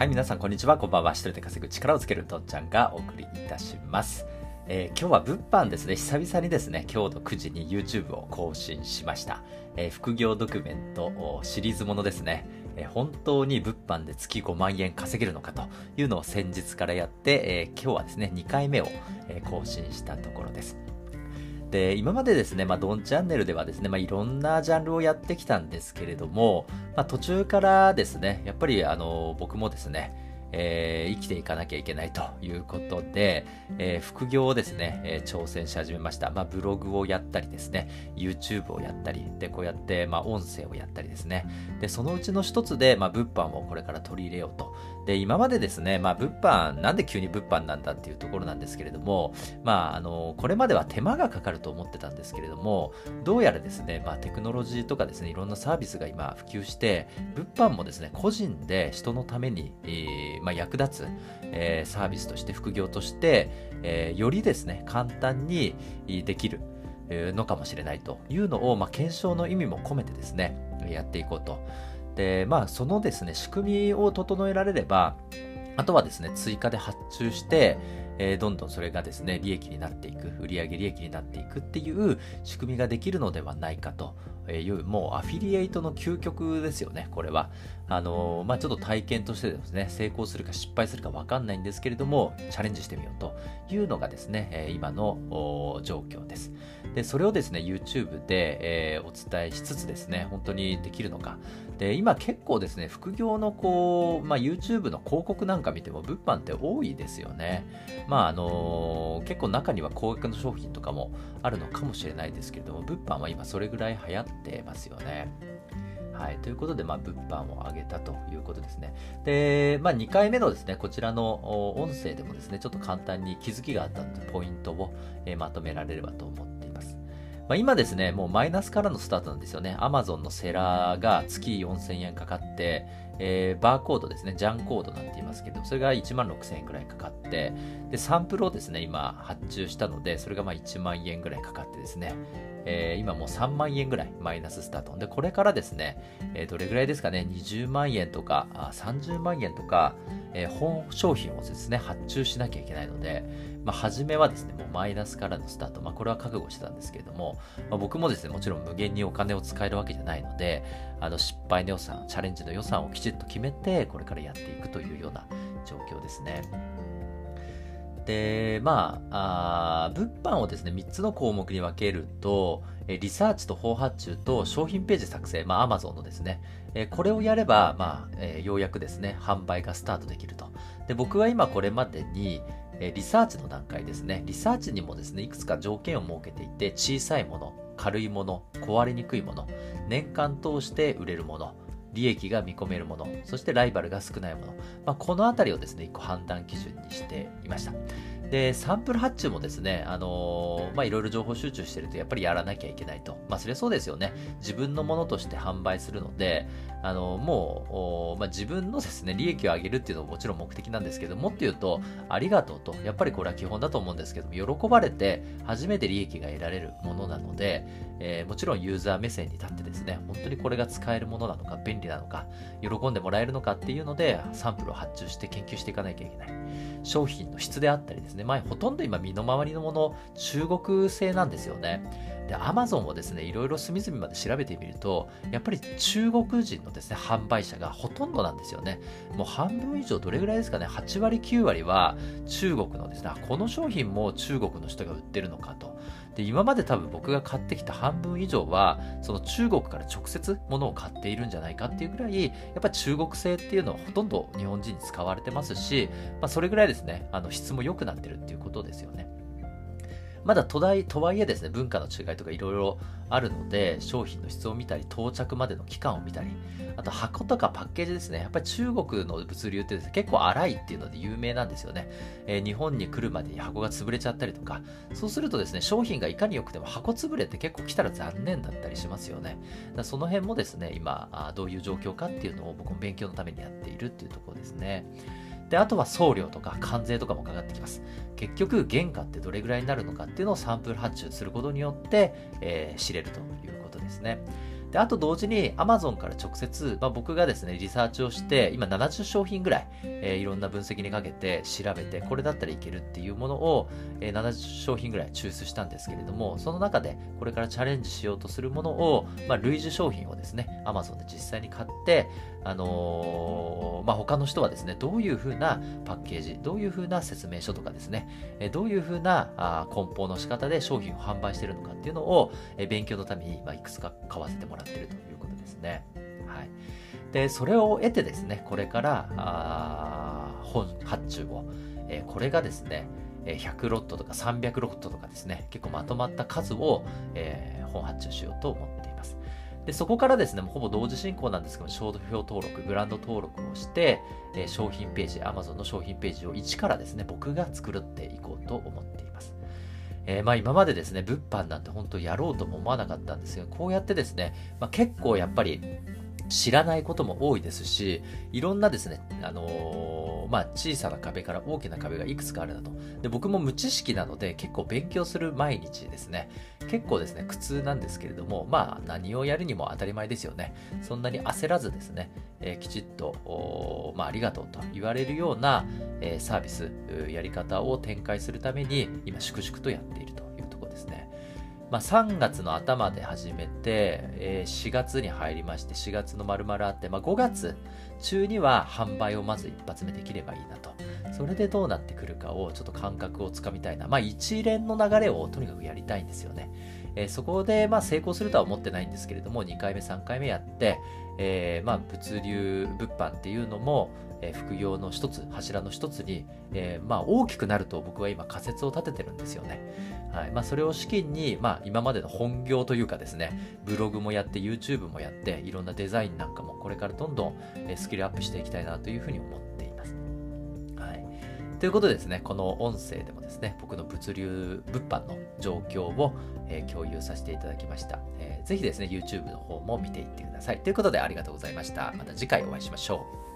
はい、皆さんこんにちは。こんばんは。一人で稼ぐ力をつけるとっちゃんがお送りいたします。えー、今日は物販ですね。久々にですね、今日の9時に YouTube を更新しました。えー、副業ドキュメントシリーズものですね。えー、本当に物販で月5万円稼げるのかというのを先日からやって、え今日はですね、2回目を、え更新したところです。で、今までですね、まあ、ドンチャンネルではですね、まあ、いろんなジャンルをやってきたんですけれども、まあ、途中からですね、やっぱりあの、僕もですね、えー、生きていかなきゃいけないということで、えー、副業をですね、えー、挑戦し始めました。まあ、ブログをやったりですね、YouTube をやったり、で、こうやって、まあ、音声をやったりですね。で、そのうちの一つで、まあ、物販をこれから取り入れようと。で、今までですね、まあ、物販、なんで急に物販なんだっていうところなんですけれども、まあ、あの、これまでは手間がかかると思ってたんですけれども、どうやらですね、まあ、テクノロジーとかですね、いろんなサービスが今普及して、物販もですね、個人で人のために、えーまあ、役立つ、えー、サービスとして副業として、えー、よりですね簡単にできるのかもしれないというのを、まあ、検証の意味も込めてですねやっていこうと。でまあそのですね仕組みを整えられればあとはですね追加で発注してえー、どんどんそれがですね、利益になっていく、売上利益になっていくっていう仕組みができるのではないかという、もうアフィリエイトの究極ですよね、これは。あのー、まあ、ちょっと体験としてですね、成功するか失敗するかわかんないんですけれども、チャレンジしてみようというのがですね、今の状況です。で、それをですね、YouTube で、えー、お伝えしつつですね、本当にできるのか。で、今結構ですね、副業のこう、まあ、YouTube の広告なんか見ても物販って多いですよね。まあ、あのー、結構中には高額の商品とかもあるのかもしれないですけれども、物販は今それぐらい流行ってますよね。はい。ということで、まあ、物販を上げたということですね。で、まあ、2回目のですね、こちらの音声でもですね、ちょっと簡単に気づきがあったので、ポイントを、えまとめられればと思ってま。あ、今ですね、もうマイナスからのスタートなんですよね。Amazon のセラーが月4000円かかって、えー、バーコードですね、ジャンコードなんて言いますけど、それが1万6000円くらいかかって、で、サンプルをですね、今発注したので、それがまあ1万円くらいかかってですね、えー、今もう3万円ぐらいマイナススタート。で、これからですね、えー、どれぐらいですかね、20万円とか、あ30万円とか、えー、本商品をですね、発注しなきゃいけないので、まあ、初めはですね、もうマイナスからのスタート。まあ、これは覚悟してたんですけれども、まあ、僕もですね、もちろん無限にお金を使えるわけじゃないので、あの、失敗の予算、チャレンジの予算をきちっと決めて、これからやっていくというような状況ですね。で、まあ、あ物販をですね、3つの項目に分けると、リサーチと法発注と商品ページ作成、まあ、Amazon のですね、これをやれば、まあ、ようやくですね、販売がスタートできると。で、僕は今これまでに、リサーチの段階ですね、リサーチにもですね、いくつか条件を設けていて、小さいもの、軽いもの、壊れにくいもの、年間通して売れるもの、利益が見込めるもの、そしてライバルが少ないもの、まあ、このあたりをですね、一個判断基準にしていました。で、サンプル発注もですね、あのー、ま、いろいろ情報集中してるとやっぱりやらなきゃいけないと。まあ、それはそうですよね。自分のものとして販売するので、あのー、もう、まあ、自分のですね、利益を上げるっていうのももちろん目的なんですけども、っと言うと、ありがとうと、やっぱりこれは基本だと思うんですけども、喜ばれて初めて利益が得られるものなので、えー、もちろんユーザー目線に立ってですね、本当にこれが使えるものなのか、便利なのか、喜んでもらえるのかっていうので、サンプルを発注して研究していかなきゃいけない。商品の質であったりですね、前ほとんど今身の回りのもの、中国製なんですよね。で、アマゾンをですね、いろいろ隅々まで調べてみると、やっぱり中国人のですね、販売者がほとんどなんですよね。もう半分以上どれぐらいですかね、8割、9割は中国のですね、この商品も中国の人が売ってるのかと。で、今まで多分僕が買ってきた半分以上は、その中国から直接物を買っているんじゃないかっていうぐらい、やっぱ中国製っていうのはほとんど日本人に使われてますし、まあ、それぐらいですね、あの質も良くなってるっていうことですよね。まだといとはいえですね、文化の違いとかいろいろあるので、商品の質を見たり、到着までの期間を見たり、あと箱とかパッケージですね。やっぱり中国の物流ってね、結構荒いっていうので有名なんですよね。えー、日本に来るまでに箱が潰れちゃったりとか、そうするとですね、商品がいかに良くても箱潰れって結構来たら残念だったりしますよね。だその辺もですね、今、どういう状況かっていうのを僕も勉強のためにやっているっていうところですね。で、あとは送料とか関税とかもかかってきます。結局、原価ってどれぐらいになるのかっていうのをサンプル発注することによって、えー、知れるということですね。で、あと同時に Amazon から直接、まあ、僕がですね、リサーチをして、今70商品ぐらい、えー、いろんな分析にかけて調べて、これだったらいけるっていうものを、えー、70商品ぐらい抽出したんですけれども、その中でこれからチャレンジしようとするものを、まあ、類似商品をですね、Amazon で実際に買って、あのー、まあ、他の人はですね、どういうふうなパッケージ、どういうふうな説明書とかですね、えどういうふうなあ梱包の仕方で商品を販売しているのかっていうのを、え勉強のために、まあ、いくつか買わせてもらっているということですね。はい。で、それを得てですね、これから、あ本発注を、えこれがですね、100ロットとか300ロットとかですね、結構まとまった数を、えー、本発注しようと思っています。で、そこからですね、ほぼ同時進行なんですけど、商標登録、ブランド登録をして、えー、商品ページ、Amazon の商品ページを一からですね、僕が作っていこうと思っています。えー、まあ今までですね、物販なんて本当やろうとも思わなかったんですが、こうやってですね、まあ、結構やっぱり知らないことも多いですし、いろんなですね、あのー、まあ、小さな壁から大きな壁がいくつかあるなと。で、僕も無知識なので、結構勉強する毎日ですね。結構ですね、苦痛なんですけれども、まあ、何をやるにも当たり前ですよね。そんなに焦らずですね、えー、きちっと、まあ、ありがとうと言われるような、えー、サービス、やり方を展開するために、今、粛々とやっていると。まあ、3月の頭で始めて、えー、4月に入りまして、4月の丸々あって、まあ、5月中には販売をまず一発目できればいいなと。それでどうなってくるかをちょっと感覚をつかみたいな。まあ、一連の流れをとにかくやりたいんですよね。えー、そこで、まあ、成功するとは思ってないんですけれども、2回目、3回目やって、えー、まあ、物流、物販っていうのも、え、副業の一つ、柱の一つに、えー、まあ、大きくなると僕は今仮説を立ててるんですよね。はいまあ、それを資金に、まあ、今までの本業というかですね、ブログもやって、YouTube もやって、いろんなデザインなんかもこれからどんどんスキルアップしていきたいなというふうに思っています。はい。ということでですね、この音声でもですね、僕の物流、物販の状況を、えー、共有させていただきました、えー。ぜひですね、YouTube の方も見ていってください。ということでありがとうございました。また次回お会いしましょう。